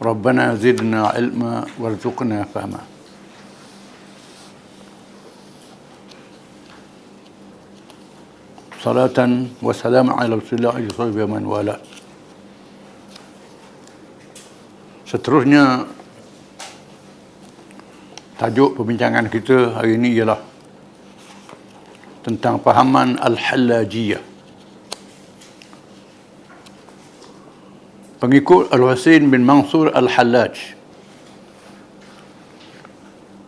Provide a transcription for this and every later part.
ربنا زدنا علما وارزقنا فهما صلاة وسلام على رسول الله وصحبه من والاه Seterusnya tajuk perbincangan kita hari ini ialah tentang pahaman Al-Hallajiyah. Pengikut Al-Husain bin Mansur Al-Hallaj.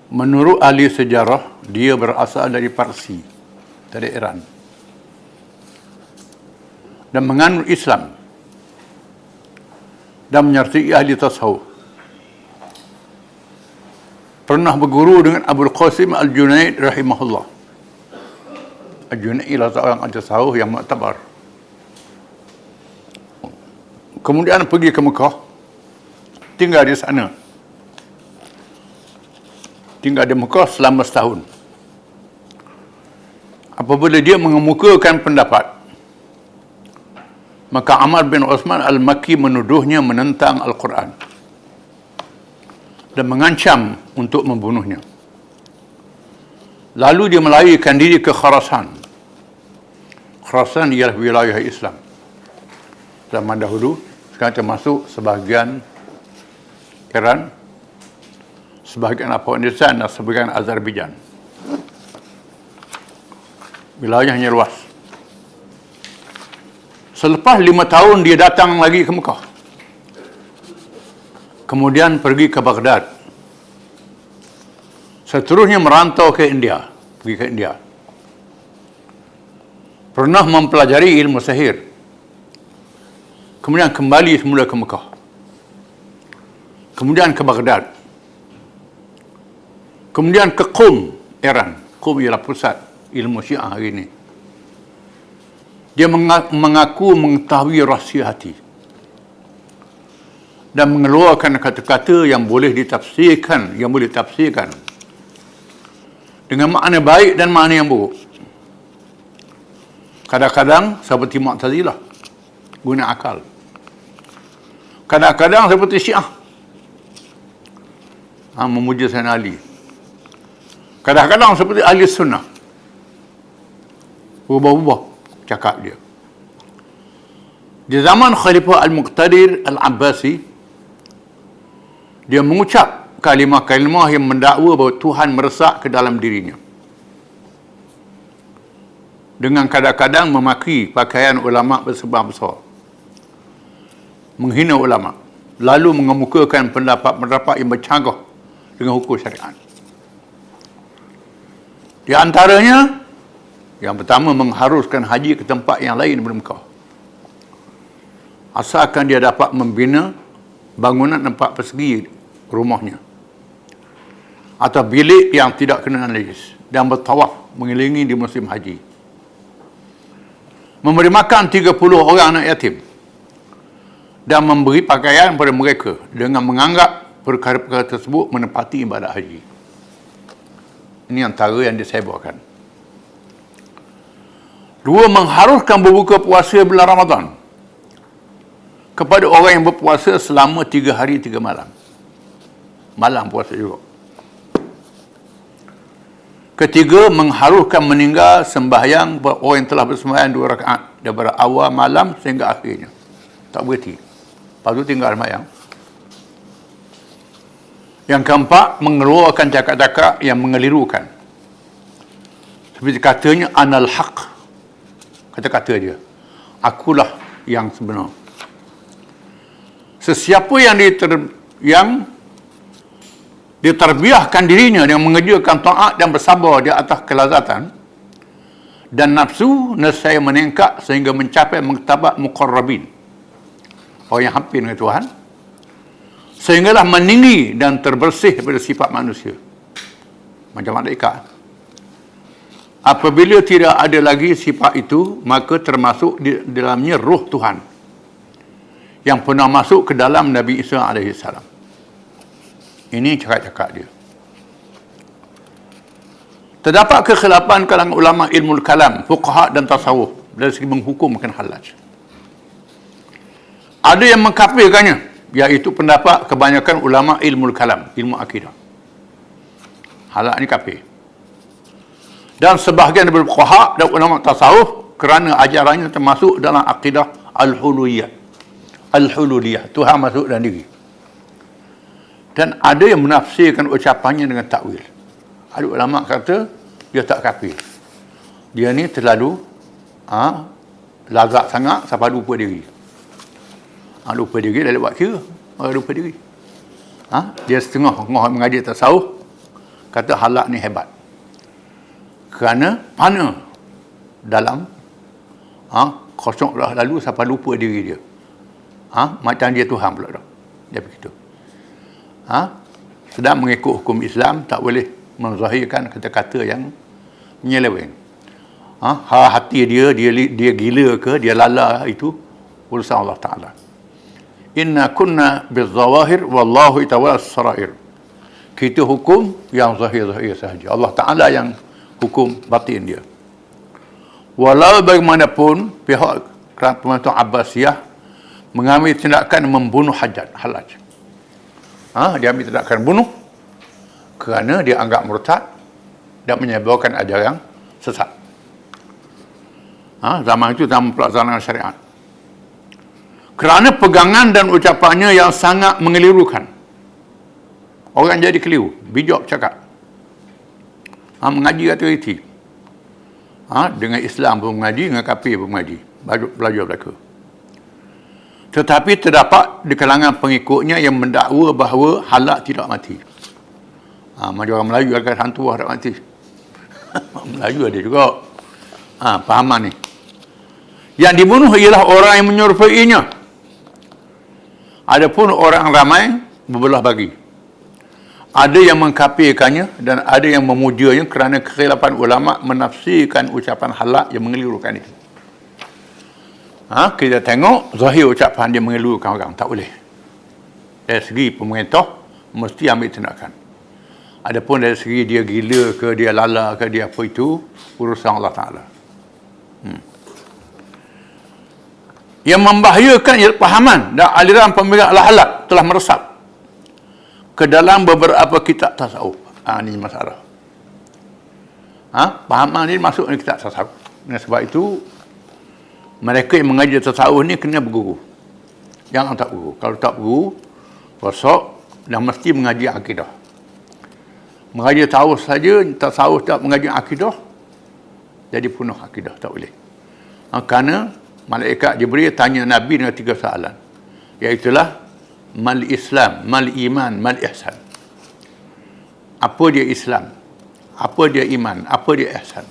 Menurut ahli sejarah, dia berasal dari Parsi, dari Iran. Dan menganut Islam dan menyertai ahli tasawuf. Pernah berguru dengan Abu Qasim Al-Junaid rahimahullah. Al-Junaid ialah seorang ahli tasawuf yang muktabar. Kemudian pergi ke Mekah, tinggal di sana. Tinggal di Mekah selama setahun. Apabila dia mengemukakan pendapat, maka Amr bin Osman Al-Makki menuduhnya menentang Al-Quran dan mengancam untuk membunuhnya. Lalu dia melarikan diri ke Khurasan. Khurasan ialah wilayah Islam. Zaman dahulu, sekarang termasuk sebahagian Iran, sebahagian Afghanistan dan sebahagian Azerbaijan. Wilayahnya luas. Selepas lima tahun dia datang lagi ke Mekah. Kemudian pergi ke Baghdad. Seterusnya merantau ke India. Pergi ke India. Pernah mempelajari ilmu sihir. Kemudian kembali semula ke Mekah. Kemudian ke Baghdad. Kemudian ke Qum, Iran. Qum ialah pusat ilmu syiah hari ini. Dia mengaku mengetahui rahsia hati dan mengeluarkan kata-kata yang boleh ditafsirkan, yang boleh ditafsirkan dengan makna baik dan makna yang buruk. Kadang-kadang seperti Mu'tazilah guna akal. Kadang-kadang seperti Syiah ha, memuja Sayyidina Ali. Kadang-kadang seperti ahli sunnah. Ubah-ubah cakap dia. Di zaman Khalifah Al-Muqtadir Al-Abbasi, dia mengucap kalimah-kalimah yang mendakwa bahawa Tuhan meresak ke dalam dirinya. Dengan kadang-kadang memaki pakaian ulama bersebar besar. Menghina ulama. Lalu mengemukakan pendapat-pendapat yang bercanggah dengan hukum syariat. Di antaranya, yang pertama mengharuskan haji ke tempat yang lain daripada Mekah. Asalkan dia dapat membina bangunan tempat persegi rumahnya. Atau bilik yang tidak kena najis dan bertawaf mengelilingi di musim haji. Memberi makan 30 orang anak yatim dan memberi pakaian kepada mereka dengan menganggap perkara-perkara tersebut menepati ibadat haji. Ini antara yang disebarkan. Dua, mengharuskan berbuka puasa bulan Ramadan kepada orang yang berpuasa selama tiga hari, tiga malam. Malam puasa juga. Ketiga, mengharuskan meninggal sembahyang orang yang telah bersembahyang dua rakaat daripada awal malam sehingga akhirnya. Tak berhenti. Lepas tu tinggal sembahyang. Yang keempat, mengeluarkan cakap-cakap yang mengelirukan. Seperti katanya, anal haq kata-kata dia akulah yang sebenar sesiapa yang diter, yang diterbiahkan dirinya dengan mengerjakan taat dan bersabar di atas kelazatan dan nafsu nescaya meningkat sehingga mencapai mengtabat muqarrabin orang yang hampir dengan Tuhan Sehinggalah meninggi dan terbersih daripada sifat manusia. Macam malaikat. Apabila tidak ada lagi sifat itu, maka termasuk di dalamnya roh Tuhan yang pernah masuk ke dalam Nabi Isa AS. Ini cakap-cakap dia. Terdapat kekhilapan kalangan ulama ilmu kalam, fuqaha dan tasawuf dari segi menghukumkan halaj. Ada yang mengkafirkannya, iaitu pendapat kebanyakan ulama ilmu kalam, ilmu akidah. Halak ini kafir. Dan sebahagian daripada fuqaha dan ulama tasawuf kerana ajarannya termasuk dalam akidah al-hululiyah. Al-hululiyah Tuhan masuk dalam diri. Dan ada yang menafsirkan ucapannya dengan takwil. Ada ulama kata dia tak kafir. Dia ni terlalu ha, lagak sangat sampai lupa diri ha, lupa diri dah buat kira ha, lupa diri. Ha, dia setengah-tengah mengaji tasawuf kata halak ni hebat. Kerana mana? Dalam ha, kosong lah lalu sampai lupa diri dia. Ha, macam dia Tuhan pula dah dia begitu. Ha, sedang mengikut hukum Islam tak boleh menzahirkan kata-kata yang menyeleweng. Ha, hati dia dia dia gila ke dia lala itu urusan Allah Ta'ala inna kunna bizawahir wallahu itawala sarair kita hukum yang zahir-zahir sahaja Allah Ta'ala yang hukum batin dia. Walau bagaimanapun pihak pemerintahan Abbasiyah mengambil tindakan membunuh hajat halaj. Ha, dia ambil tindakan bunuh kerana dia anggap murtad dan menyebarkan ajaran sesat. Ha, zaman itu zaman pelaksanaan syariat. Kerana pegangan dan ucapannya yang sangat mengelirukan. Orang jadi keliru. Bijak cakap. Ha, mengaji atau reti ha, dengan Islam pun mengaji dengan kafir pun mengaji. Belajar mereka tetapi terdapat di kalangan pengikutnya yang mendakwa bahawa halak tidak mati. Ha, macam orang Melayu akan hantu tak mati. Melayu ada juga. Ha, pahaman ni. Yang dibunuh ialah orang yang menyurupainya adapun orang ramai berbelah bagi ada yang mengkapirkannya dan ada yang memujanya kerana kekhilapan ulama menafsirkan ucapan halak yang mengelirukan itu. Ha, kita tengok zahir ucapan dia mengelirukan orang. Tak boleh. Dari segi pemerintah, mesti ambil tindakan. Adapun dari segi dia gila ke, dia lala ke, dia apa itu, urusan Allah Ta'ala. Yang membahayakan pahaman dan aliran pemikiran halak telah meresap ke dalam beberapa kitab tasawuf. Ha, ini masalah. Ha? Pahaman ni masuk dalam kitab tasawuf. Dan sebab itu, mereka yang mengaji tasawuf ni kena berguru. Jangan tak berguru. Kalau tak berguru, besok dah mesti mengaji akidah. Mengaji tasawuf saja, tasawuf tak mengaji akidah, jadi penuh akidah. Tak boleh. Ha, kerana malaikat Jibril tanya Nabi dengan tiga soalan. Iaitulah, mal Islam, mal iman, mal ihsan. Apa dia Islam? Apa dia iman? Apa dia ihsan?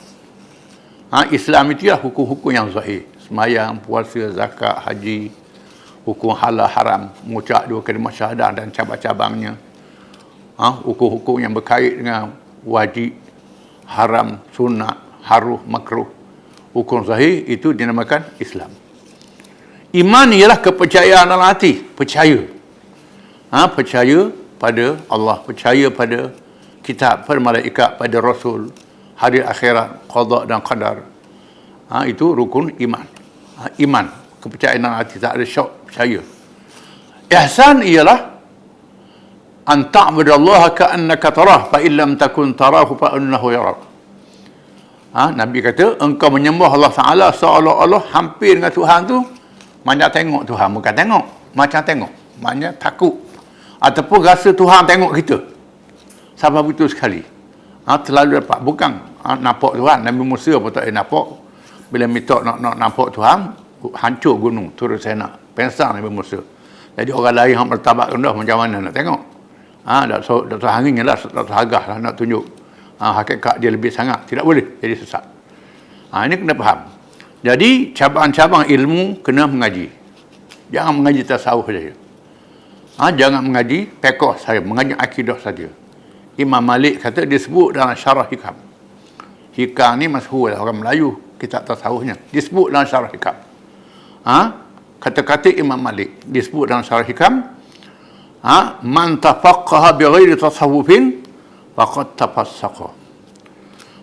Ha, Islam itu ya hukum-hukum yang zahir. Semayang, puasa, zakat, haji, hukum halal haram, mengucap dua kalimah syahadah dan cabang-cabangnya. Ha, hukum-hukum yang berkait dengan wajib, haram, sunnah, haruh, makruh. Hukum zahir itu dinamakan Islam. Iman ialah kepercayaan dalam hati. Percaya ha, percaya pada Allah, percaya pada kitab, pada malaikat, pada rasul, hari akhirat, qada dan qadar. Ha, itu rukun iman. Ha, iman, kepercayaan dalam hati, tak ada syak, percaya. Ihsan ialah an ta'budallaha ka'annaka tarah fa illam takun tarahu fa innahu yarak. Ha, Nabi kata, engkau menyembah Allah Ta'ala seolah-olah hampir dengan Tuhan tu, macam tengok Tuhan. Bukan tengok, macam tengok. Maknanya takut ataupun rasa Tuhan tengok kita sampai begitu sekali ha, terlalu dapat bukan ha, nampak Tuhan Nabi Musa pun tak nampak bila minta nak, nak nampak Tuhan hancur gunung turun nak pensang Nabi Musa jadi orang lain yang bertabak rendah macam mana nak tengok ha, Dr. Dr. Hangin lah Dr. Hagah lah nak tunjuk ha, hakikat dia lebih sangat tidak boleh jadi sesat ha, ini kena faham jadi cabang-cabang ilmu kena mengaji jangan mengaji tasawuf saja Ha, jangan mengaji pekoh saya, mengaji akidah saja. Imam Malik kata disebut dalam syarah hikam. Hikam ni masyhur lah orang Melayu, kita tasawufnya. Disebut dalam syarah hikam. Ha? Kata-kata Imam Malik disebut dalam syarah hikam. Ha? Man tafaqqaha bi ghairi tasawufin faqad tafassaqa.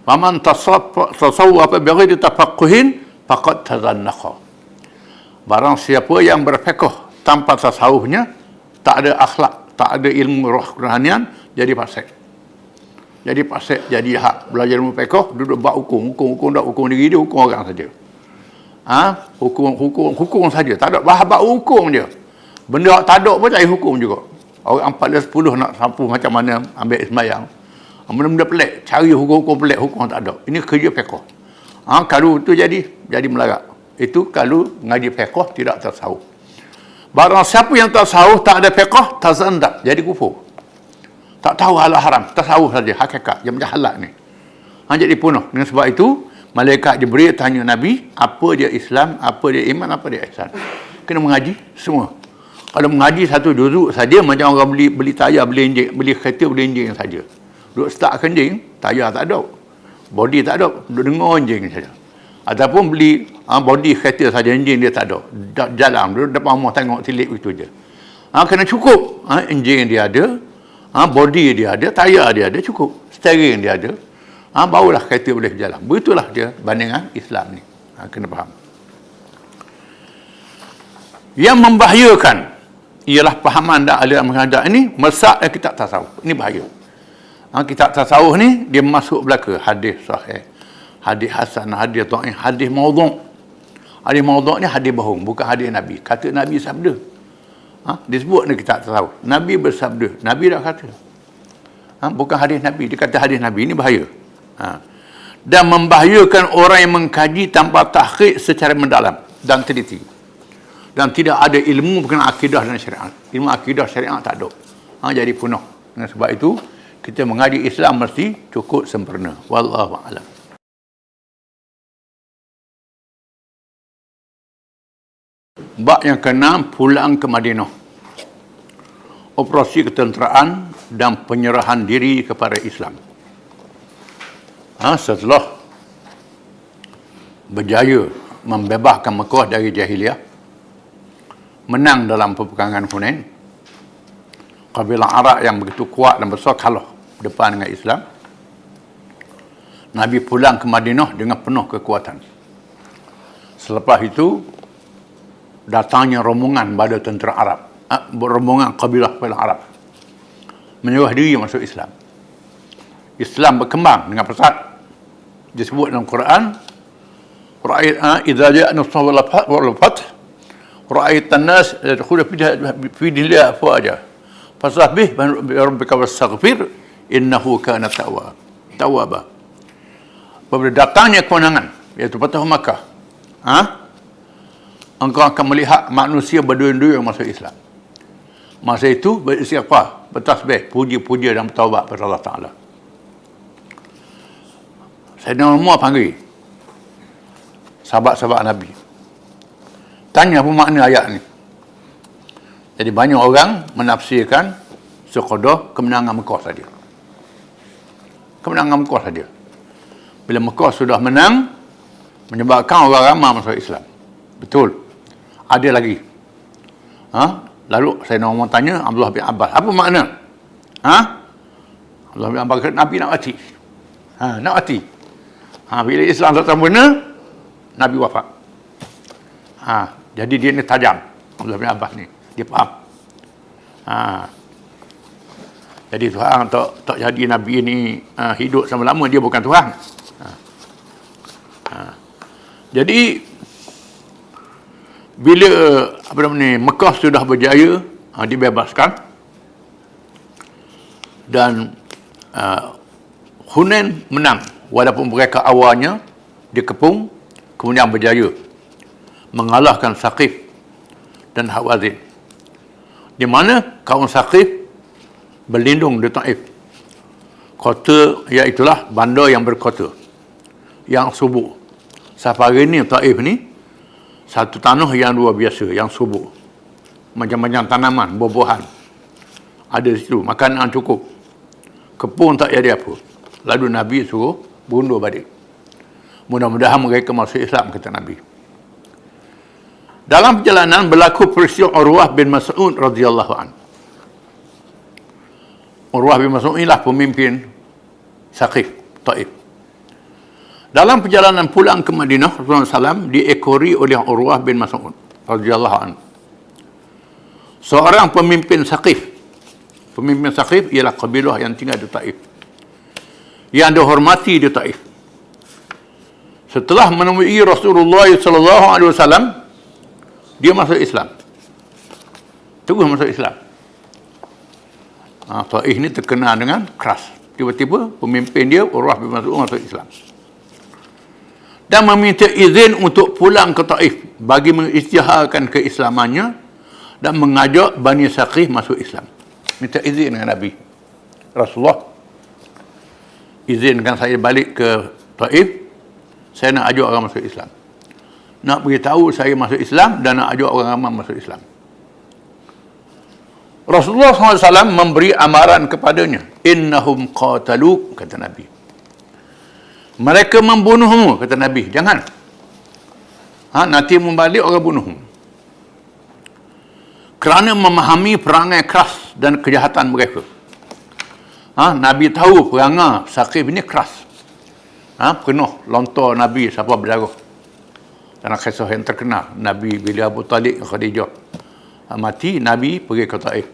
Wa man tasawwafa bi ghairi tafaqquhin faqad tazannaqa. Barang siapa yang berfiqh tanpa tasawufnya, tak ada akhlak, tak ada ilmu roh kerohanian, jadi fasik. Jadi fasik, jadi hak. Belajar ilmu fiqh, duduk buat hukum. Hukum-hukum tak hukum diri dia, hukum orang saja. Ha? Hukum, hukum, hukum saja. Tak ada bahabat hukum je. Benda tak ada pun tak ada hukum juga. Orang 14 10 nak sapu macam mana ambil sembahyang. Benda-benda pelik. Cari hukum-hukum pelik, hukum tak ada. Ini kerja fiqh. Ha? Kalau itu jadi, jadi melarat. Itu kalau ngaji fiqh tidak tersawuf. Barang siapa yang tasawuf tak ada fiqh, tazandak, jadi kufur. Tak tahu halal haram, tasawuf saja hakikat yang macam halal ni. Ha, jadi punuh. Dengan sebab itu, malaikat Jibril tanya Nabi, apa dia Islam, apa dia iman, apa dia ihsan. Kena mengaji semua. Kalau mengaji satu juzuk saja macam orang beli beli tayar, beli enjin, beli kereta, beli enjin saja. Duk start enjin, tayar tak ada. Body tak ada, duk dengar enjin saja. Ataupun beli ha, body kereta saja enjin dia tak ada. Jalan duduk depan rumah tengok tilik itu je. Ha, kena cukup. Ha, enjin dia ada ha, body dia ada tayar dia ada cukup. Steering dia ada ha, barulah kereta boleh berjalan. Begitulah dia bandingan Islam ni. Ha, kena faham. Yang membahayakan ialah pahaman dan aliran menghadap ini mesak dan kitab tasawuf ini bahaya ha, kitab tasawuf ni dia masuk belaka hadis sahih hadis hasan, hadis dhaif, hadis maudhu'. Hadis maudhu' ni hadis bohong, bukan hadis Nabi. Kata Nabi sabda. Ha? Disebut ni kita tahu. Nabi bersabda. Nabi dah kata. Ha? Bukan hadis Nabi. Dia kata hadis Nabi. Ini bahaya. Ha? Dan membahayakan orang yang mengkaji tanpa tahqiq secara mendalam dan teliti. Dan tidak ada ilmu berkenaan akidah dan syariat. Ilmu akidah syariat tak ada. Ha? Jadi penuh. Dengan sebab itu, kita mengaji Islam mesti cukup sempurna. Wallahu a'lam. Bak yang keenam pulang ke Madinah. Operasi ketenteraan dan penyerahan diri kepada Islam. Ha, setelah berjaya membebaskan Mekah dari jahiliah, menang dalam peperangan Hunain, kabilah Arab yang begitu kuat dan besar kalah depan dengan Islam, Nabi pulang ke Madinah dengan penuh kekuatan. Selepas itu, datangnya rombongan pada tentera Arab ah, rombongan kabilah-kabilah Arab. Menyerah diri masuk Islam. Islam berkembang dengan pesat. Disebut dalam Quran ra'ayat ah, idza ja'a nasrul wal fath ra'ayat an-nas yadkhulu fi dinillah aja fasabih bi rabbika wastaghfir innahu kana tawwab tawwaba apabila datangnya kemenangan iaitu Fatah Makkah ha? engkau akan melihat manusia berdua-dua yang masuk Islam. Masa itu beristighfar, bertasbih, puji-puji dan bertaubat kepada Allah Taala. Sayyidina Umar panggil sahabat-sahabat Nabi. Tanya apa makna ayat ni. Jadi banyak orang menafsirkan sekadar kemenangan Mekah saja. Kemenangan Mekah saja. Bila Mekah sudah menang, menyebabkan orang ramai masuk Islam. Betul ada lagi. Ha? Lalu saya nak tanya Abdullah bin Abbas, apa makna? Ha? Abdullah bin Abbas kata, Nabi nak mati. Ha, nak mati. Ha, bila Islam datang benar, Nabi wafat. Ha, jadi dia ni tajam. Abdullah bin Abbas ni. Dia faham. Ha. Jadi Tuhan tak, tak jadi Nabi ini uh, hidup selama-lama, dia bukan Tuhan. Ha. Ha. Jadi bila apa nama ni Mekah sudah berjaya uh, dibebaskan dan uh, Hunain menang walaupun mereka awalnya dikepung kemudian berjaya mengalahkan Saqif dan Hawazin di mana kaum Saqif berlindung di Taif? Kota iaitulah bandar yang berkota yang subur. Sampai hari ini Taif ni satu tanah yang luar biasa, yang subur. Macam-macam tanaman, buah-buahan. ada di situ makanan cukup. Kepung tak jadi apa. Lalu Nabi suruh bunuh balik. Mudah-mudahan mereka masuk Islam kata Nabi dalam perjalanan berlaku peristiwa Urwah bin Mas'ud radhiyallahu an. Urwah bin Mas'ud inilah pemimpin Saqif, Taif. Dalam perjalanan pulang ke Madinah, Rasulullah SAW diekori oleh Urwah bin Mas'ud radhiyallahu an. Seorang pemimpin Saqif. Pemimpin Saqif ialah kabilah yang tinggal di Taif. Yang dihormati di Taif. Setelah menemui Rasulullah sallallahu alaihi wasallam, dia masuk Islam. Terus masuk Islam. Ha, Taif ni terkenal dengan keras. Tiba-tiba pemimpin dia, Urwah bin Mas'ud masuk Islam. Dan meminta izin untuk pulang ke Taif bagi mengisytiharkan keislamannya dan mengajak Bani Saqif masuk Islam. Minta izin dengan Nabi. Rasulullah izinkan saya balik ke Taif. Saya nak ajak orang masuk Islam nak beritahu saya masuk Islam dan nak ajak orang ramai masuk Islam. Rasulullah SAW memberi amaran kepadanya. Innahum qatalu, kata Nabi. Mereka membunuhmu, kata Nabi. Jangan. Ha, nanti membalik orang bunuhmu. Kerana memahami perangai keras dan kejahatan mereka. Ha, Nabi tahu perangai sakit ini keras. Ha, penuh lontar Nabi siapa berdarah dalam kisah yang terkenal Nabi bila Abu Talib Khadijah ha, mati Nabi pergi ke Taif.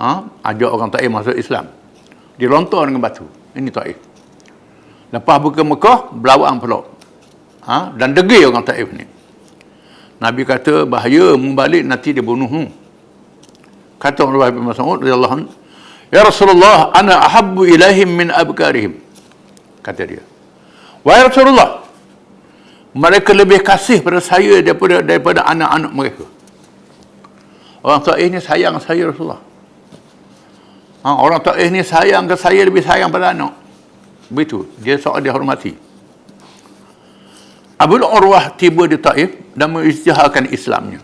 Ha? ajak orang Taif masuk Islam. Dilontar dengan batu. Ini Taif. Lepas buka Mekah berlawang pula. Ha? dan degil orang Taif ni. Nabi kata bahaya membalik nanti dia bunuhmu kata Allah bin Mas'ud radhiyallahu ya Rasulullah ana ahabbu ilaihim min abkarihim. Kata dia. Wahai Rasulullah mereka lebih kasih pada saya daripada daripada anak-anak mereka. Orang Taif ni sayang saya Rasulullah. Ha, orang Taif ni sayang ke saya lebih sayang pada anak. Begitu. Dia soal dihormati. Abu Urwah tiba di Taif dan mengisytiharkan Islamnya.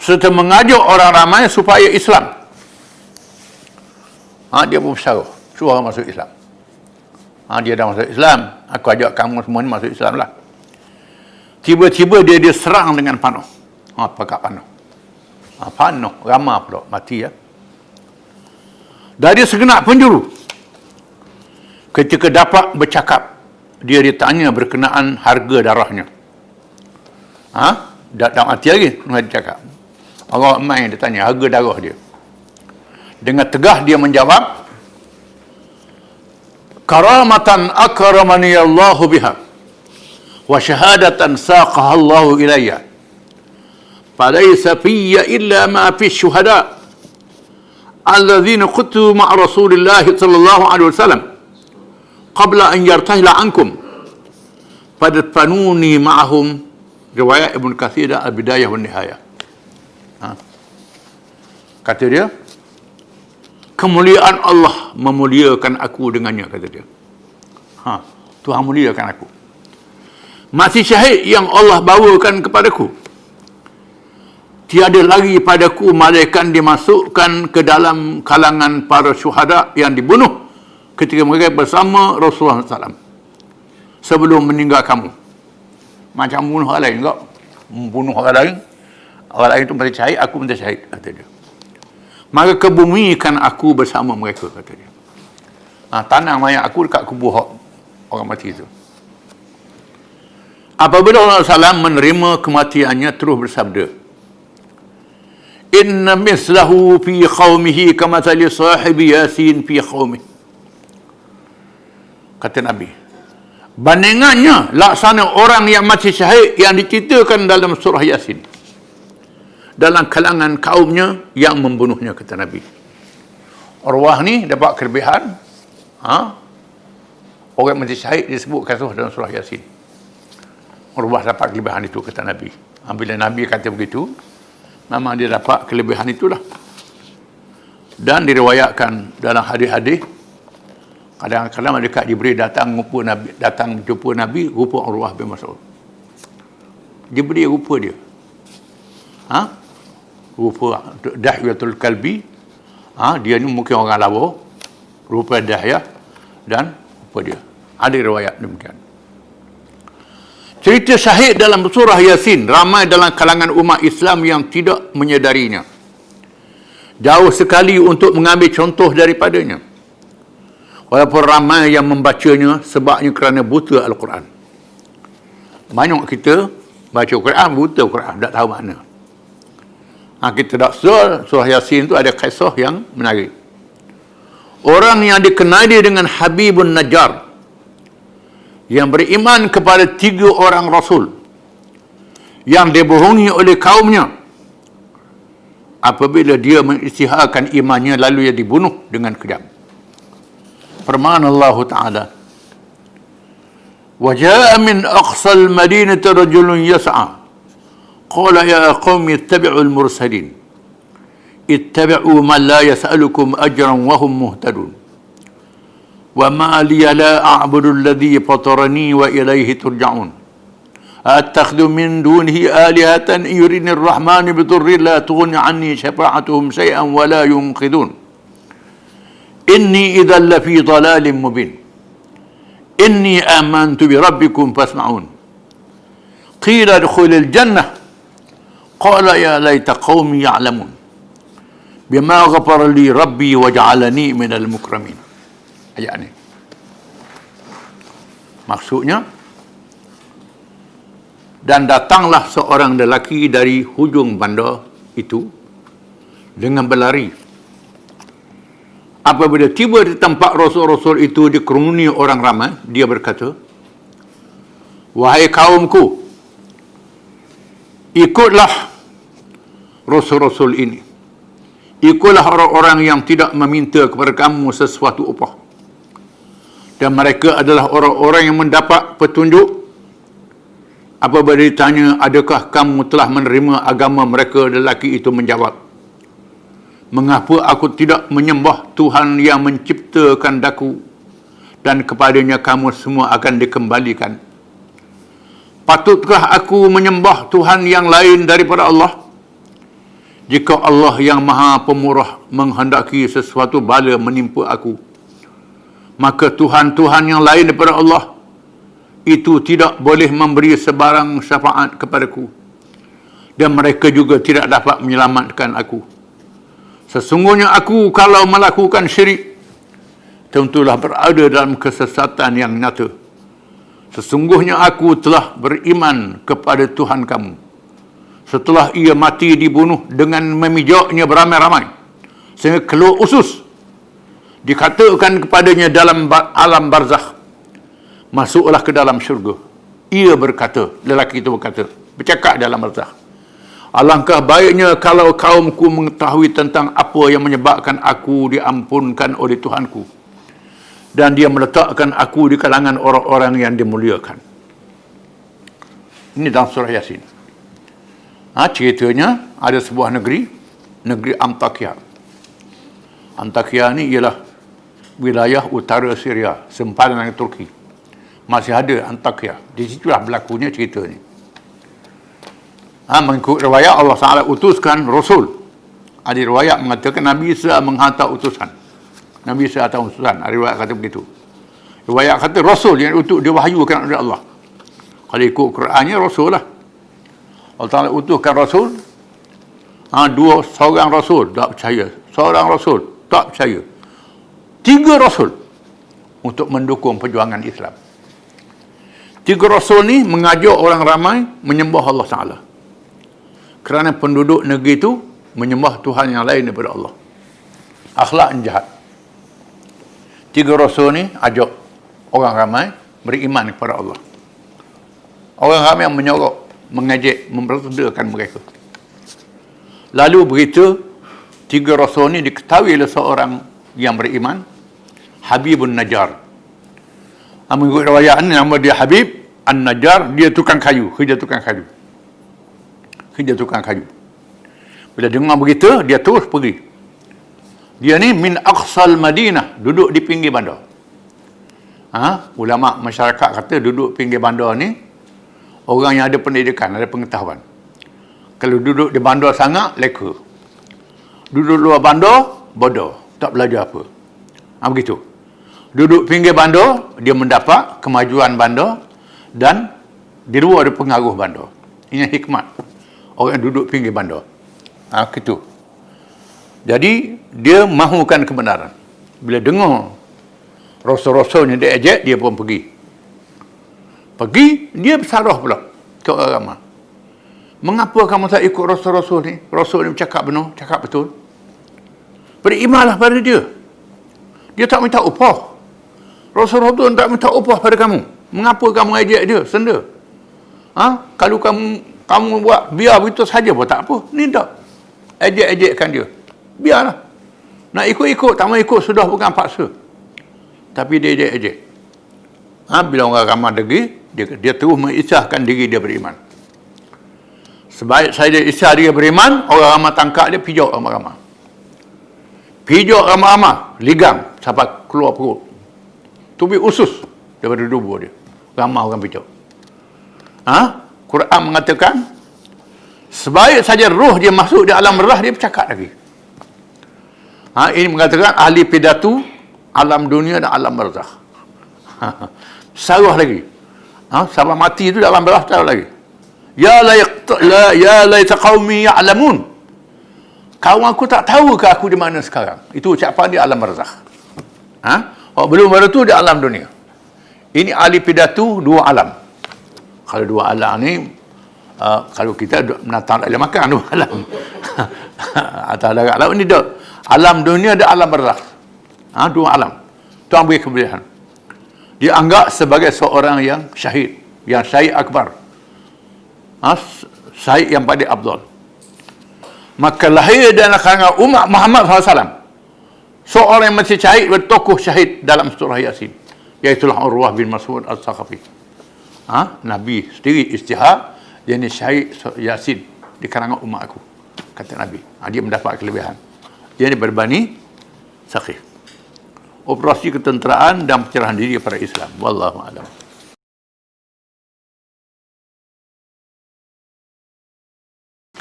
Serta mengajak orang ramai supaya Islam. Ha, dia pun bersyarah. Suruh orang masuk Islam ha, dia dah masuk Islam. Aku ajak kamu semua ni masuk Islam lah. Tiba-tiba dia diserang dengan panuh ha, pakat panuh ha, panuh ramah pula. Mati ya. Dari segenap penjuru ketika dapat bercakap dia ditanya berkenaan harga darahnya. Ha? tak, tak mati lagi dia cakap. Allah main dia tanya harga darah dia? Dengan tegah dia menjawab karamatan akramani Allah biha wa syahadatan saqaha Allah ilayya falaysa fiyya illa ma fi syuhada alladhina qutu ma'a Rasulillah sallallahu alaihi wasallam qabla an yartahila ankum fadfanuni ma'ahum riwayat Ibn Kathir al-Bidayah wa Nihayah ha? kata dia kemuliaan Allah memuliakan aku dengannya kata dia. Ha Tuhan muliakan aku. Masih syahid yang Allah bawakan kepadaku. Tiada lagi padaku malaikat dimasukkan ke dalam kalangan para syuhada yang dibunuh ketika mereka bersama Rasulullah SAW sebelum meninggal kamu. Macam bunuh orang lain enggak membunuh orang lain. Orang lain itu mesti syahid aku mesti syahid kata dia maka kebumikan aku bersama mereka kata dia. Ha, tanah mayat aku dekat kubur orang mati itu apabila Allah SAW menerima kematiannya terus bersabda inna mislahu fi qawmihi kamathali sahibi yasin fi qawmihi kata Nabi bandingannya laksana orang yang mati syahid yang diceritakan dalam surah yasin dalam kalangan kaumnya yang membunuhnya kata Nabi. Arwah ni dapat kelebihan. Ha? Orang mati syahid disebut kasus dalam surah Yasin. Arwah dapat kelebihan itu kata Nabi. Bila Nabi kata begitu, memang dia dapat kelebihan itulah. Dan diriwayatkan dalam hadis-hadis kadang-kadang mereka diberi datang jumpa Nabi, datang jumpa Nabi rupa Urwah bin Mas'ud. Diberi rupa dia. Ha? Rupa dahyatul kalbi Ha, dia ni mungkin orang lawa. Rupa Dahya dan apa dia. Ada riwayat demikian. Cerita syahid dalam surah Yasin ramai dalam kalangan umat Islam yang tidak menyedarinya. Jauh sekali untuk mengambil contoh daripadanya. Walaupun ramai yang membacanya sebabnya kerana buta Al-Quran. Banyak kita baca Al-Quran, buta Al-Quran, tak tahu makna. Ha, kita tak surah, surah Yasin itu ada kisah yang menarik. Orang yang dikenali dengan Habibun Najjar, yang beriman kepada tiga orang rasul yang dibohongi oleh kaumnya apabila dia mengisytiharkan imannya lalu ia dibunuh dengan kejam firman Allah Ta'ala وجاء من أقصى المدينة رجل يسعى قال يا قوم اتبعوا المرسلين. اتبعوا من لا يسألكم أجرا وهم مهتدون. وما لي لا أعبد الذي فطرني وإليه ترجعون. أتخذ من دونه آلهة يريني الرحمن بضر لا تغني عني شفاعتهم شيئا ولا ينقذون. إني إذا لفي ضلال مبين. إني آمنت بربكم فاسمعون. قيل ادخل الجنة. qala ya laita qaumi ya'lamun bima ghafara li rabbi waj'alani minal mukramin ayat ni maksudnya dan datanglah seorang lelaki dari hujung bandar itu dengan berlari. Apabila tiba di tempat rasul-rasul itu dikerumuni orang ramai dia berkata wahai kaumku ikutlah rasul-rasul ini. Ikutlah orang-orang yang tidak meminta kepada kamu sesuatu upah. Dan mereka adalah orang-orang yang mendapat petunjuk. Apabila ditanya adakah kamu telah menerima agama mereka lelaki itu menjawab mengapa aku tidak menyembah Tuhan yang menciptakan daku? Dan kepadanya kamu semua akan dikembalikan. Patutkah aku menyembah Tuhan yang lain daripada Allah jika Allah yang maha pemurah menghendaki sesuatu bala menimpa aku maka Tuhan-Tuhan yang lain daripada Allah itu tidak boleh memberi sebarang syafaat kepadaku. Dan mereka juga tidak dapat menyelamatkan aku. Sesungguhnya aku kalau melakukan syirik tentulah berada dalam kesesatan yang nyata. Sesungguhnya aku telah beriman kepada Tuhan kamu setelah ia mati dibunuh dengan memijaknya beramai-ramai sehingga keluar usus. Dikatakan kepadanya dalam alam barzakh masuklah ke dalam syurga. Ia berkata lelaki itu berkata bercakap dalam barzakh alangkah baiknya kalau kaumku mengetahui tentang apa yang menyebabkan aku diampunkan oleh Tuhanku dan dia meletakkan aku di kalangan orang-orang yang dimuliakan. Ini dalam surah Yasin ha, ceritanya ada sebuah negeri negeri Antakya. Antakya ni ialah wilayah utara Syria sempadan dengan Turki. Masih ada Antakya. Di situlah berlakunya cerita ni. Ha, mengikut riwayat Allah Taala utuskan Rasul. Ada riwayat mengatakan Nabi Isa menghantar utusan. Nabi Isa hantar utusan. Ada riwayat kata begitu. Riwayat kata Rasul yang utus diwahyukan oleh Allah. Kalau ikut Qurannya Rasul lah Allah Taala utuskan Rasul ha, dua seorang Rasul tak percaya seorang Rasul tak percaya tiga rasul untuk mendukung perjuangan Islam. Tiga rasul ni mengajak orang ramai menyembah Allah Taala. Kerana penduduk negeri itu menyembah Tuhan yang lain daripada Allah. Akhlak yang jahat. Tiga rasul ni ajak orang ramai beriman kepada Allah. Orang ramai yang menyorok, mengajak, mempersedakan mereka. Lalu berita tiga rasul ni diketahui oleh seorang yang beriman Habibun Najjar. Ha, mengikut riwayat ini nama dia Habib An-Najjar, dia tukang kayu, kerja tukang kayu. Kerja tukang kayu. Bila dengar begitu, dia terus pergi. Dia ni min aqsal Madinah, duduk di pinggir bandar. Ha? Ulama masyarakat kata duduk pinggir bandar ni orang yang ada pendidikan, ada pengetahuan. Kalau duduk di bandar sangat, leka. Duduk luar bandar, bodoh. Tak belajar apa. Ha, begitu. Duduk pinggir bandar, dia mendapat kemajuan bandar dan di luar ada pengaruh bandar. Ini hikmat. Orang yang duduk pinggir bandar. Ha, gitu. Jadi, dia mahukan kebenaran. Bila dengar rasul-rasulnya dia ejek, dia pun pergi. Pergi, dia bersarah pula ke orang ramah. Mengapa kamu tak ikut rasul-rasul ni? Rasul ni cakap benar, cakap betul. Berimanlah pada dia. Dia tak minta upah. Rasul-rasul tak minta upah pada kamu. Mengapa kamu ejek dia? Senda. Ha? Kalau kamu kamu buat biar begitu saja pun tak apa. Ni tak. Ejek-ejekkan dia. Biarlah. Nak ikut-ikut, tak mau ikut sudah bukan paksa. Tapi dia ejek-ejek. Ha? Bila orang ramah degi, dia, dia terus mengisahkan diri dia beriman. Sebaik saya isah dia beriman, orang ramah tangkap dia, pijak ramah-ramah. Pijak ramah-ramah, ligang, sampai keluar perut. Tubi usus daripada tubuh dia. Ramah orang pijak. Ha? Quran mengatakan, sebaik saja roh dia masuk di alam merah, dia bercakap lagi. Ha? Ini mengatakan ahli pidatu, alam dunia dan alam barzah. Sarah lagi. Ha? Sampai mati itu dalam merah, sarah lagi. Ya la la ya laita qaumi ya'lamun. Kawan aku tak tahu ke aku di mana sekarang. Itu ucapan di alam barzakh. Ha? Oh, belum baru tu di alam dunia. Ini ahli pidatu dua alam. Kalau dua alam ni uh, kalau kita menatang boleh makan dua alam. Atau ada alam ini dah. Alam dunia ada alam barzakh. Ha? dua alam. Tu ambil kemuliaan. Dia anggap sebagai seorang yang syahid, yang syahid akbar. Ha, Syahid yang pada Abdul. Maka lahir dan kalangan umat Muhammad SAW seorang yang masih syahid bertokoh syahid dalam surah Yasin. Iaitulah Urwah bin Mas'ud Al-Saqafi ha? Nabi sendiri istihar dia ni syahid Yasin di kalangan umat aku kata Nabi. Ha, dia mendapat kelebihan. Dia ni berbani sakit operasi ketenteraan dan pencerahan diri kepada Islam wallahu a'lam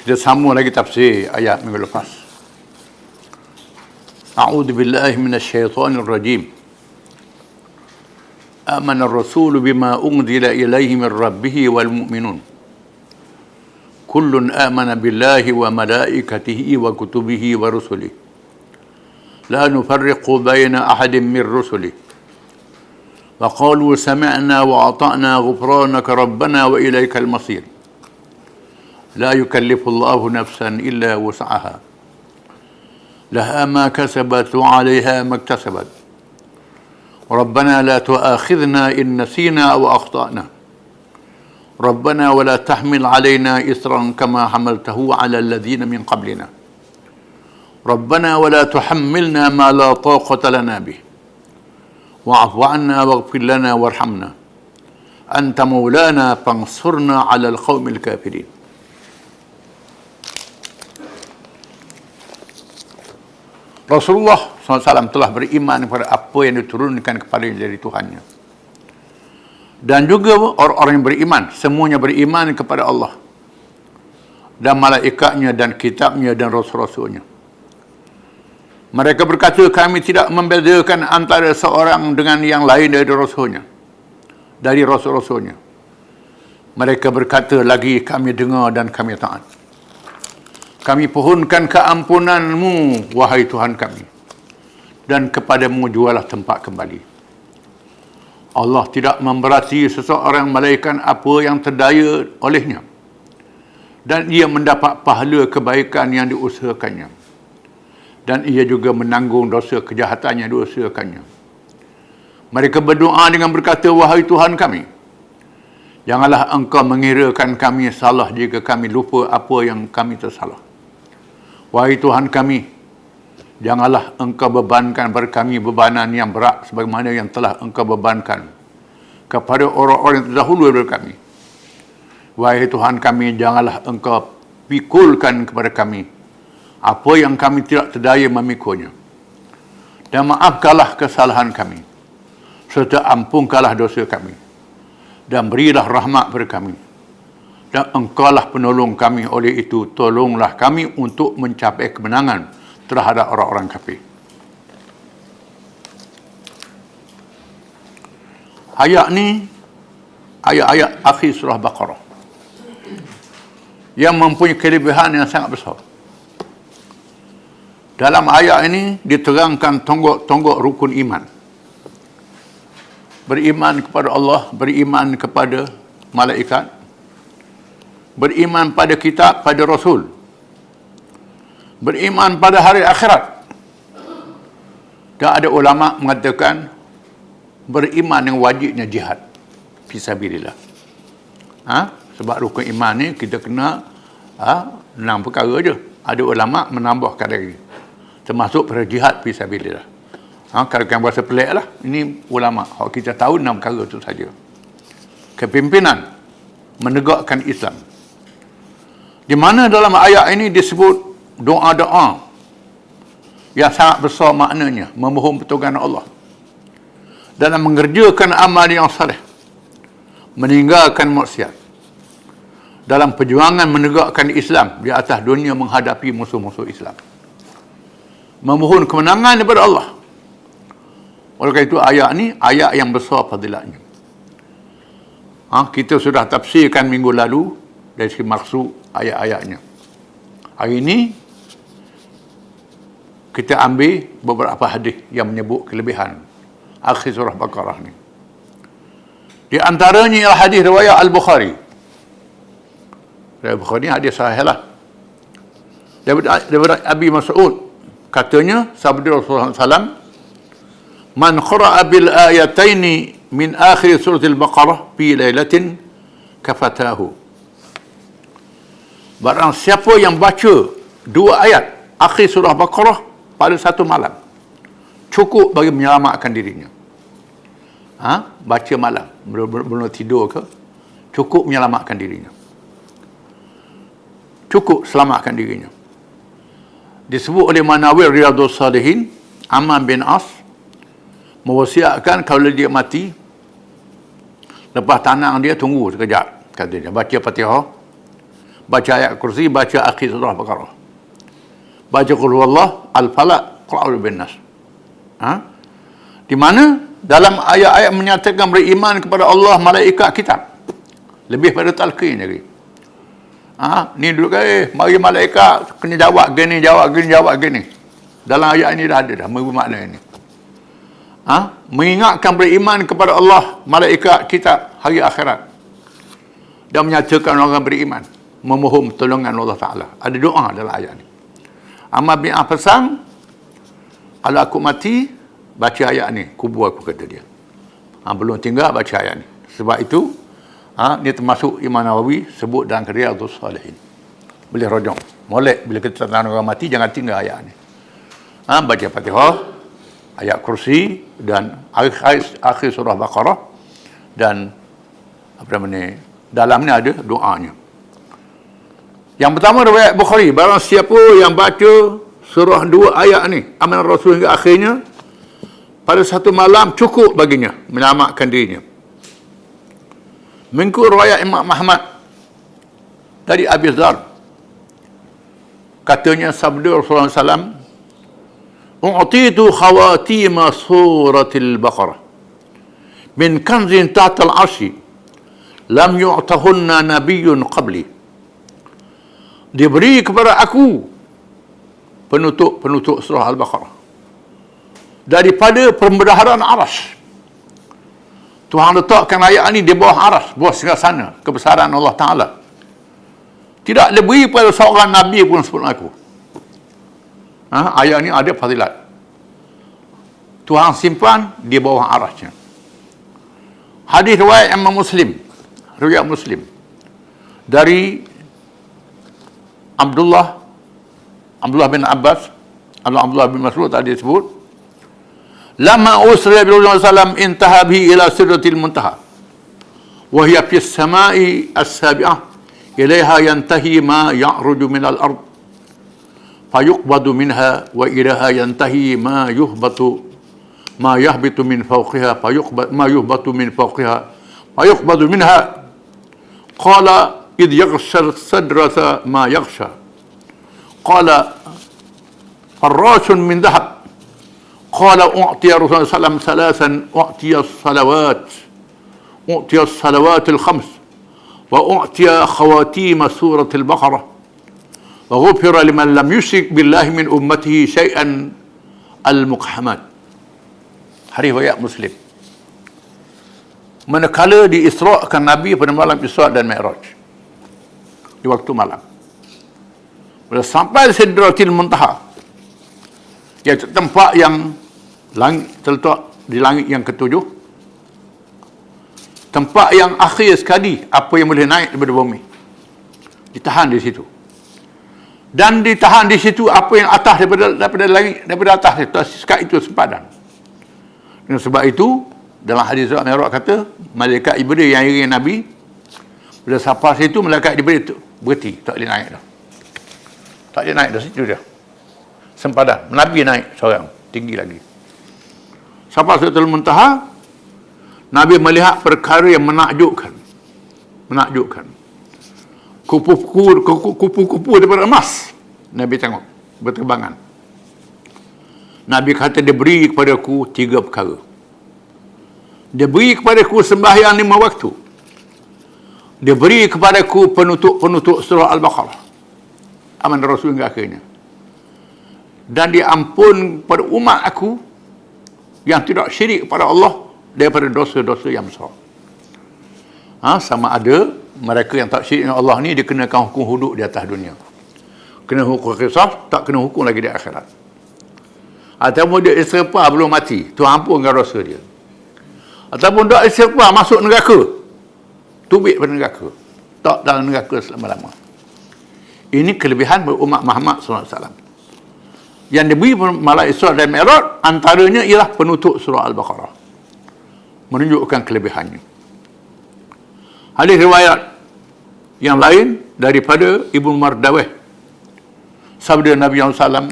Kita sambung lagi tafsir ayat minggu lepas. A'udzu billahi minasyaitonir rajim. Amana ar-rasul bima unzila ilaihi min rabbih wal mu'minun. Kullun amana billahi wa malaikatihi wa kutubihi wa rusulihi. La nufarriqu baina ahadin min rusulihi. وقالوا سمعنا وأطعنا غفرانك ربنا وإليك المصير. لا يكلف الله نفسا إلا وسعها. لها ما كسبت وعليها ما اكتسبت. ربنا لا تؤاخذنا إن نسينا أو أخطأنا. ربنا ولا تحمل علينا اثرا كما حملته على الذين من قبلنا. ربنا ولا تحملنا ما لا طاقه لنا به واعف عنا واغفر لنا وارحمنا انت مولانا فانصرنا على القوم الكافرين Rasulullah SAW telah beriman kepada apa yang diturunkan kepada dari Tuhannya. Dan juga orang-orang yang beriman, semuanya beriman kepada Allah. Dan malaikatnya dan kitabnya dan rasul-rasulnya. Mereka berkata kami tidak membezakan antara seorang dengan yang lain dari rasulnya. Dari rasul-rasulnya. Mereka berkata lagi kami dengar dan kami taat kami pohonkan keampunanmu wahai Tuhan kami dan kepadamu jualah tempat kembali Allah tidak memberati seseorang malaikat apa yang terdaya olehnya dan ia mendapat pahala kebaikan yang diusahakannya dan ia juga menanggung dosa kejahatan yang diusahakannya mereka berdoa dengan berkata wahai Tuhan kami janganlah engkau mengirakan kami salah jika kami lupa apa yang kami tersalah Wahai Tuhan kami, janganlah engkau bebankan kepada kami bebanan yang berat sebagaimana yang telah engkau bebankan kepada orang-orang yang terdahulu daripada kami. Wahai Tuhan kami, janganlah engkau pikulkan kepada kami apa yang kami tidak terdaya memikulnya. Dan maafkanlah kesalahan kami. Serta ampunkanlah dosa kami. Dan berilah rahmat kepada kami dan engkaulah penolong kami oleh itu tolonglah kami untuk mencapai kemenangan terhadap orang-orang kafir. Ayat ni ayat-ayat akhir surah Baqarah yang mempunyai kelebihan yang sangat besar. Dalam ayat ini diterangkan tonggok-tonggok rukun iman. Beriman kepada Allah, beriman kepada malaikat, beriman pada kitab, pada rasul, beriman pada hari akhirat. Dan ada ulama mengatakan beriman yang wajibnya jihad. Fisabilillah. Ha? Sebab rukun iman ni kita kena ha, enam perkara je. Ada ulama menambahkan lagi termasuk pada jihad fi sabilillah. Ha, kalau kan berasa pelik lah, ini ulama. Kalau kita tahu enam perkara itu saja. Kepimpinan menegakkan Islam. Di mana dalam ayat ini disebut doa-doa yang sangat besar maknanya, memohon pertolongan Allah. Dalam mengerjakan amal yang salih. Meninggalkan maksiat. Dalam perjuangan menegakkan Islam di atas dunia menghadapi musuh-musuh Islam memohon kemenangan daripada Allah. Oleh kerana itu ayat ni ayat yang besar fadilatnya. Ha, kita sudah tafsirkan minggu lalu dari segi maksud ayat-ayatnya. Hari ini kita ambil beberapa hadis yang menyebut kelebihan akhir surah Baqarah ni. Di antaranya ialah hadis riwayat Al-Bukhari. Riwayat Bukhari hadis sahih lah. Daripada, daripada Abi Mas'ud katanya sabda Rasulullah SAW man qara'a bil ayataini min akhir surah al-baqarah fi lailatin kafatahu. Barang siapa yang baca dua ayat akhir surah baqarah pada satu malam cukup bagi menyelamatkan dirinya. Ha? baca malam belum tidur ke cukup menyelamatkan dirinya. Cukup selamatkan dirinya disebut oleh Manawir Riyadul Salihin Aman bin As mewasiatkan kalau dia mati lepas tanang dia tunggu sekejap kata dia. Baca Fatihah baca ayat kursi baca akhir surah Baqarah baca qul huwallah al-falaq qul bin nas. Ha? Di mana dalam ayat-ayat menyatakan beriman kepada Allah malaikat kitab. Lebih pada talqin lagi Ha, ni dulu kan, eh, mari malaikat kena jawab gini, jawab gini, jawab gini. Dalam ayat ini dah ada dah, makna ini. Ha? Mengingatkan beriman kepada Allah, malaikat kita hari akhirat. Dan menyatakan orang beriman. Memohon pertolongan Allah Ta'ala. Ada doa dalam ayat ini. Amal bin pesan, kalau aku mati, baca ayat ini. Kubur aku kata dia. Ha, belum tinggal baca ayat ini. Sebab itu, ha, ni termasuk Imam Nawawi sebut dalam Riyadhus Salihin. Boleh rojong. Molek bila kita tentang orang mati jangan tinggal ayat ni. Ha, baca Fatihah ayat kursi dan akhir, akhir surah Baqarah dan apa namanya dalam ni ada doanya. Yang pertama riwayat Bukhari barang siapa yang baca surah dua ayat ni amanah Rasul hingga akhirnya pada satu malam cukup baginya menyelamatkan dirinya Mengikut riwayat Imam Muhammad dari Abi Dhar katanya sabda Rasulullah SAW U'titu khawatima suratil Baqarah. Min kanzin ta'tal arshi lam yu'tahunna nabiyyun qabli. Diberi kepada aku penutup-penutup surah Al-Baqarah daripada pembendaharaan arash Tuhan letakkan ayat ini di bawah aras, bawah segala sana, kebesaran Allah Ta'ala. Tidak lebih pada seorang Nabi pun sebut aku. Ha? Ayat ini ada fadilat. Tuhan simpan di bawah arasnya. Hadis riwayat Imam Muslim. Riwayat Muslim. Dari Abdullah Abdullah bin Abbas Abdullah bin Mas'ud tadi sebut لما أسري النبي صلى الله عليه وسلم انتهى به إلى سرة المنتهى. وهي في السماء السابعة إليها ينتهي ما يعرج من الأرض فيقبض منها وإليها ينتهي ما يهبط ما يهبط من فوقها فيقبض ما يهبط من فوقها فيقبض منها. قال إذ يغشى السدرة ما يغشى. قال فراش من ذهب. قال أعطي رسول الله صلى الله عليه وسلم ثلاثا أعطي الصلوات أعطي الصلوات الخمس وأعطي خواتيم سورة البقرة وغفر لمن لم يشرك بالله من أمته شيئا المقحمات Hari Raya Muslim Manakala diisrakan Nabi pada malam Isra' dan Mi'raj Di waktu malam Bila sampai Sidratil Muntaha Iaitu tempat yang langit, terletak di langit yang ketujuh Tempat yang akhir sekali Apa yang boleh naik daripada bumi Ditahan di situ dan ditahan di situ apa yang atas daripada daripada langit daripada atas itu sekat itu sempadan dan sebab itu dalam hadis surat Mi'raj kata malaikat Jibril yang iring Nabi bila sampai situ malaikat Jibril itu berhenti tak boleh naik dah. Tak boleh naik dah situ dia. Sempadan. Nabi naik seorang tinggi lagi. Sampai Suratul Muntaha Nabi melihat perkara yang menakjubkan. Menakjubkan. Kupu-kupu daripada emas. Nabi tengok berterbangan. Nabi kata dia beri kepada aku tiga perkara. Dia beri kepada aku sembahyang lima waktu. Dia beri kepada aku penutup-penutup surah Al-Baqarah. Aman Rasul hingga akhirnya. Dan dia ampun pada umat aku yang tidak syirik kepada Allah daripada dosa-dosa yang besar. Ha, sama ada mereka yang tak syirik dengan Allah ni dia kenakan hukum hudud di atas dunia. Kena hukum kisah, tak kena hukum lagi di akhirat. Ataupun dia istighfar belum mati. Tuhan ampunkan dosa dia. Ataupun dia istighfar masuk neraka. Tubik pada neraka. Tak dalam neraka selama-lama. Ini kelebihan umat Muhammad SAW yang diberi malam Isra dan Mi'raj antaranya ialah penutup surah Al-Baqarah. Menunjukkan kelebihannya. Hadis riwayat yang lain daripada Ibnu Mardaweh sabda Nabi yang salam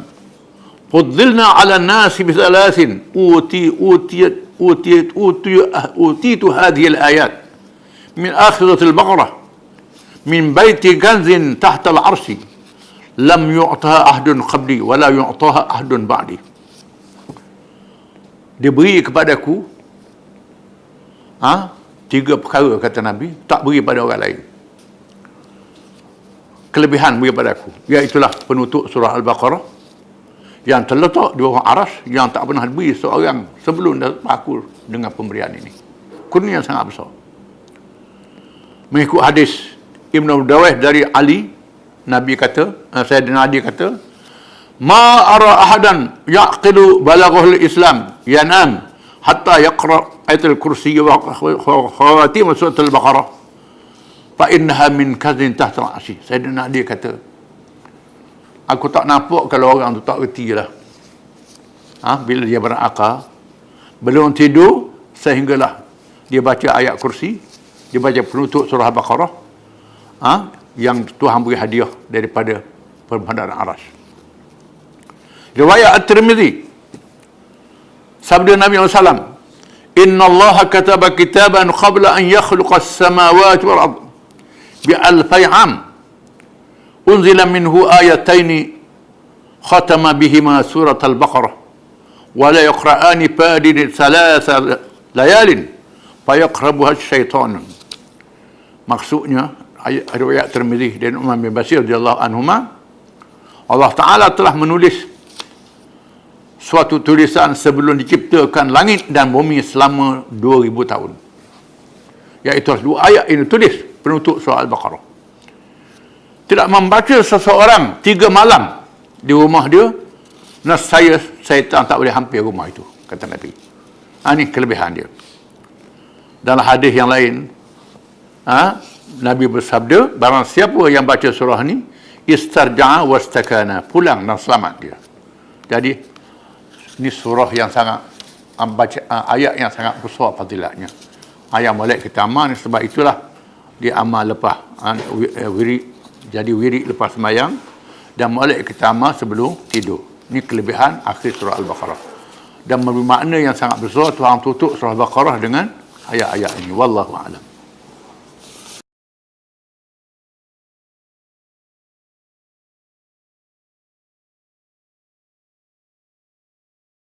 fudzilna ala nasi bisalasin uti utiat utiat uti uti tu hadhi al-ayat min akhirat al-baqarah min baiti ganzin tahta al-arsi lam yu'taha ahdun qabli wa la yu'taha ahdun ba'di. Dia beri kepada aku ha? tiga perkara kata Nabi tak beri pada orang lain. Kelebihan beri pada aku iaitulah ya, penutup surah Al-Baqarah. Yang terletak di bawah aras yang tak pernah beri seorang sebelum aku dengan pemberian ini. Kurnia sangat besar. Mengikut hadis Ibn Dawah dari Ali Nabi kata, eh, saya dengar Ali kata, Ma ara ahadan yaqilu balaghul Islam yanam hatta yaqra ayat al-kursi wa khawatim surat al-Baqarah fa innaha min kazin tahta al-ashi. Sayyidina Ali kata, aku tak nampak kalau orang tu tak reti lah. Ha? Bila dia berakal, belum tidur, sehinggalah dia baca ayat kursi, dia baca penutup surah Al-Baqarah, ha? yang Tuhan beri hadiah daripada perbandaran aras. Riwayat At-Tirmizi. Sabda Nabi SAW. Inna Allah kataba kitaban qabla an yakhluqa as-samawati wal-ard bi alfai am unzila minhu ayataini khatama bihima surat al-Baqarah wa la yaqra'ani fadil thalatha layalin fa yaqrabuha as-shaytan maksudnya riwayat Tirmizi dan Umar bin Basir radhiyallahu anhuma. Allah Taala telah menulis suatu tulisan sebelum diciptakan langit dan bumi selama 2000 tahun. Iaitu dua ayat ini tulis penutup surah Al-Baqarah. Tidak membaca seseorang tiga malam di rumah dia nas saya syaitan tak boleh hampir rumah itu kata Nabi. Ha, ini kelebihan dia. Dalam hadis yang lain ha, Nabi bersabda barang siapa yang baca surah ni istarja'a wastakana pulang dan selamat dia jadi ini surah yang sangat baca ayat yang sangat besar fadilatnya ayat molek kita amal sebab itulah dia amal lepas wirid jadi wirid lepas semayang dan molek kita amal sebelum tidur. Ini kelebihan akhir surah Al-Baqarah. Dan bermakna yang sangat besar Tuhan tutup surah Al-Baqarah dengan ayat-ayat ini. Wallahu a'lam.